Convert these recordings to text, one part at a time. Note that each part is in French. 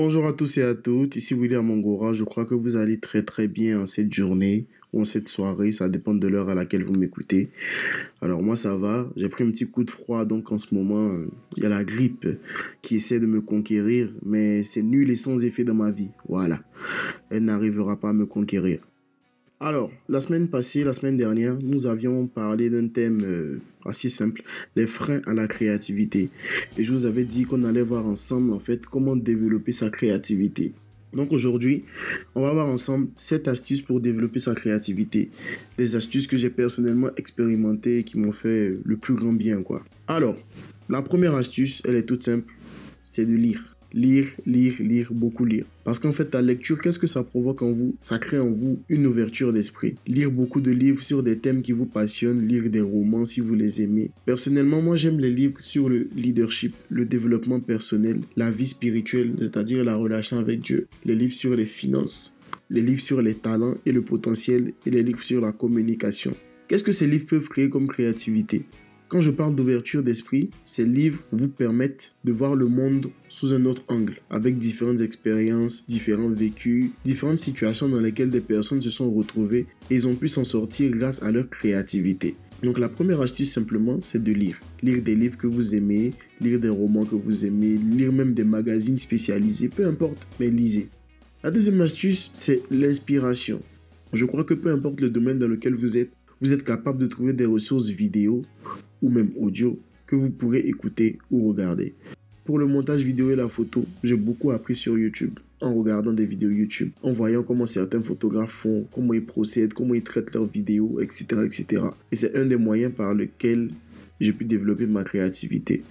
Bonjour à tous et à toutes, ici William Mangora. Je crois que vous allez très très bien en cette journée ou en cette soirée, ça dépend de l'heure à laquelle vous m'écoutez. Alors moi ça va, j'ai pris un petit coup de froid donc en ce moment il y a la grippe qui essaie de me conquérir mais c'est nul et sans effet dans ma vie. Voilà, elle n'arrivera pas à me conquérir. Alors, la semaine passée, la semaine dernière, nous avions parlé d'un thème euh, assez simple, les freins à la créativité. Et je vous avais dit qu'on allait voir ensemble, en fait, comment développer sa créativité. Donc aujourd'hui, on va voir ensemble 7 astuces pour développer sa créativité. Des astuces que j'ai personnellement expérimentées et qui m'ont fait le plus grand bien, quoi. Alors, la première astuce, elle est toute simple, c'est de lire. Lire, lire, lire, beaucoup lire. Parce qu'en fait, la lecture, qu'est-ce que ça provoque en vous? Ça crée en vous une ouverture d'esprit. Lire beaucoup de livres sur des thèmes qui vous passionnent, lire des romans si vous les aimez. Personnellement, moi j'aime les livres sur le leadership, le développement personnel, la vie spirituelle, c'est-à-dire la relation avec Dieu, les livres sur les finances, les livres sur les talents et le potentiel et les livres sur la communication. Qu'est-ce que ces livres peuvent créer comme créativité? Quand je parle d'ouverture d'esprit, ces livres vous permettent de voir le monde sous un autre angle, avec différentes expériences, différents vécus, différentes situations dans lesquelles des personnes se sont retrouvées et ils ont pu s'en sortir grâce à leur créativité. Donc la première astuce simplement, c'est de lire. Lire des livres que vous aimez, lire des romans que vous aimez, lire même des magazines spécialisés, peu importe, mais lisez. La deuxième astuce, c'est l'inspiration. Je crois que peu importe le domaine dans lequel vous êtes, vous êtes capable de trouver des ressources vidéo ou même audio que vous pourrez écouter ou regarder. Pour le montage vidéo et la photo, j'ai beaucoup appris sur YouTube en regardant des vidéos YouTube, en voyant comment certains photographes font, comment ils procèdent, comment ils traitent leurs vidéos, etc. etc. Et c'est un des moyens par lesquels j'ai pu développer ma créativité.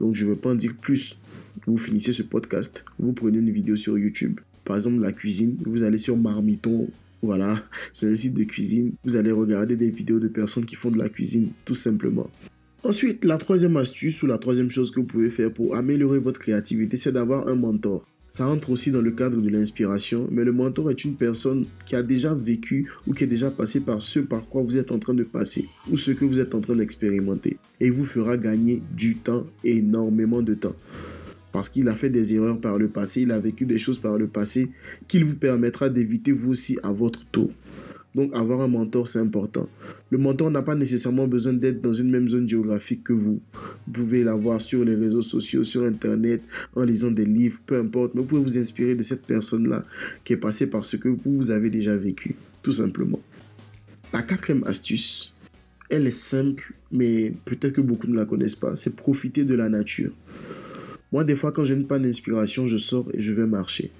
Donc je ne veux pas en dire plus. Vous finissez ce podcast, vous prenez une vidéo sur YouTube. Par exemple, la cuisine, vous allez sur Marmiton voilà, c'est un site de cuisine. Vous allez regarder des vidéos de personnes qui font de la cuisine, tout simplement. Ensuite, la troisième astuce ou la troisième chose que vous pouvez faire pour améliorer votre créativité, c'est d'avoir un mentor. Ça entre aussi dans le cadre de l'inspiration, mais le mentor est une personne qui a déjà vécu ou qui est déjà passé par ce par quoi vous êtes en train de passer ou ce que vous êtes en train d'expérimenter et vous fera gagner du temps, énormément de temps parce qu'il a fait des erreurs par le passé, il a vécu des choses par le passé qu'il vous permettra d'éviter vous aussi à votre tour. Donc avoir un mentor, c'est important. Le mentor n'a pas nécessairement besoin d'être dans une même zone géographique que vous. Vous pouvez l'avoir sur les réseaux sociaux, sur Internet, en lisant des livres, peu importe. Mais vous pouvez vous inspirer de cette personne-là qui est passée par ce que vous, vous avez déjà vécu, tout simplement. La quatrième astuce, elle est simple, mais peut-être que beaucoup ne la connaissent pas. C'est profiter de la nature. Moi, des fois, quand je n'ai pas d'inspiration, je sors et je vais marcher.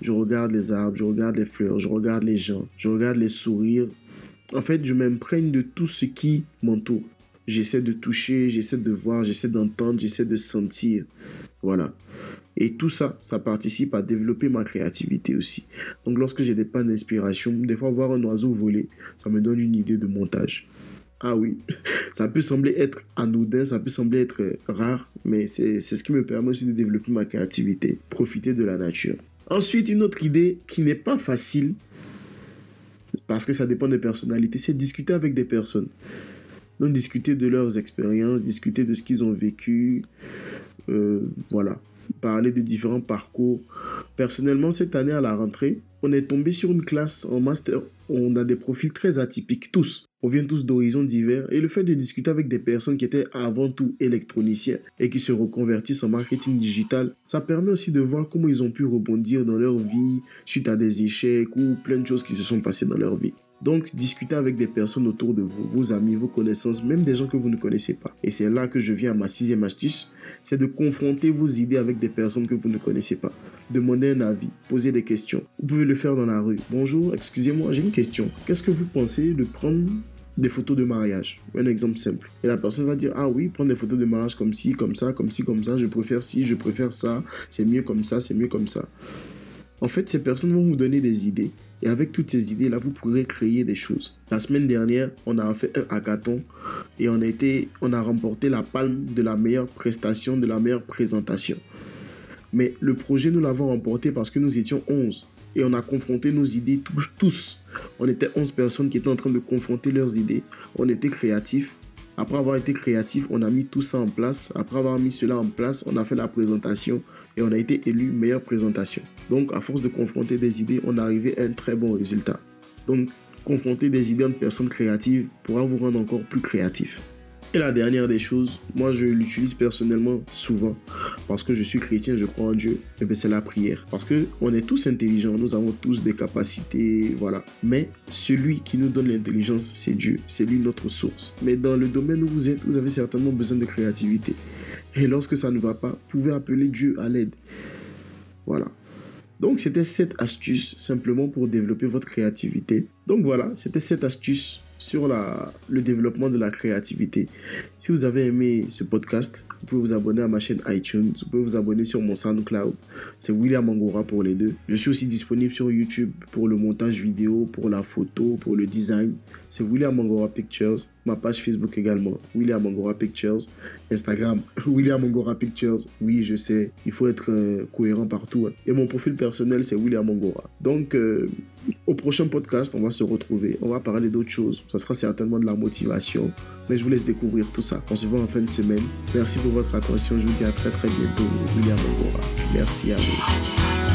Je regarde les arbres, je regarde les fleurs, je regarde les gens, je regarde les sourires. En fait, je m'imprègne de tout ce qui m'entoure. J'essaie de toucher, j'essaie de voir, j'essaie d'entendre, j'essaie de sentir. Voilà. Et tout ça, ça participe à développer ma créativité aussi. Donc lorsque j'ai des pannes d'inspiration, des fois voir un oiseau voler, ça me donne une idée de montage. Ah oui, ça peut sembler être anodin, ça peut sembler être rare, mais c'est ce qui me permet aussi de développer ma créativité, profiter de la nature. Ensuite, une autre idée qui n'est pas facile, parce que ça dépend des personnalités, c'est discuter avec des personnes. Donc discuter de leurs expériences, discuter de ce qu'ils ont vécu, euh, voilà, parler de différents parcours. Personnellement, cette année à la rentrée, on est tombé sur une classe en master on a des profils très atypiques, tous. On vient tous d'horizons divers et le fait de discuter avec des personnes qui étaient avant tout électroniciens et qui se reconvertissent en marketing digital, ça permet aussi de voir comment ils ont pu rebondir dans leur vie suite à des échecs ou plein de choses qui se sont passées dans leur vie. Donc, discutez avec des personnes autour de vous, vos amis, vos connaissances, même des gens que vous ne connaissez pas. Et c'est là que je viens à ma sixième astuce, c'est de confronter vos idées avec des personnes que vous ne connaissez pas. Demandez un avis, posez des questions. Vous pouvez le faire dans la rue. Bonjour, excusez-moi, j'ai une question. Qu'est-ce que vous pensez de prendre des photos de mariage. Un exemple simple. Et la personne va dire, ah oui, prendre des photos de mariage comme ci, comme ça, comme ci, comme ça, je préfère ci, je préfère ça, c'est mieux comme ça, c'est mieux comme ça. En fait, ces personnes vont vous donner des idées et avec toutes ces idées-là, vous pourrez créer des choses. La semaine dernière, on a fait un hackathon et on a, été, on a remporté la palme de la meilleure prestation, de la meilleure présentation. Mais le projet, nous l'avons remporté parce que nous étions 11 et on a confronté nos idées tous. On était 11 personnes qui étaient en train de confronter leurs idées. On était créatifs Après avoir été créatif, on a mis tout ça en place. Après avoir mis cela en place, on a fait la présentation et on a été élu meilleure présentation. Donc, à force de confronter des idées, on est arrivé à un très bon résultat. Donc, confronter des idées à une personne créative pourra vous rendre encore plus créatif. Et la dernière des choses, moi je l'utilise personnellement souvent parce que je suis chrétien, je crois en Dieu, et bien c'est la prière. Parce que on est tous intelligents, nous avons tous des capacités, voilà. Mais celui qui nous donne l'intelligence, c'est Dieu, c'est lui notre source. Mais dans le domaine où vous êtes, vous avez certainement besoin de créativité. Et lorsque ça ne va pas, vous pouvez appeler Dieu à l'aide. Voilà. Donc c'était cette astuce simplement pour développer votre créativité. Donc voilà, c'était cette astuce sur la, le développement de la créativité. Si vous avez aimé ce podcast, vous pouvez vous abonner à ma chaîne iTunes, vous pouvez vous abonner sur mon SoundCloud, c'est William Angora pour les deux. Je suis aussi disponible sur YouTube pour le montage vidéo, pour la photo, pour le design. C'est William Angora Pictures, ma page Facebook également, William Angora Pictures, Instagram, William Angora Pictures. Oui, je sais, il faut être euh, cohérent partout. Hein. Et mon profil personnel, c'est William Angora. Donc, euh, au prochain podcast, on va se retrouver, on va parler d'autres choses. Ça sera certainement de la motivation, mais je vous laisse découvrir tout ça. On se voit en fin de semaine. Merci pour votre attention. Je vous dis à très très bientôt. William. Merci à vous.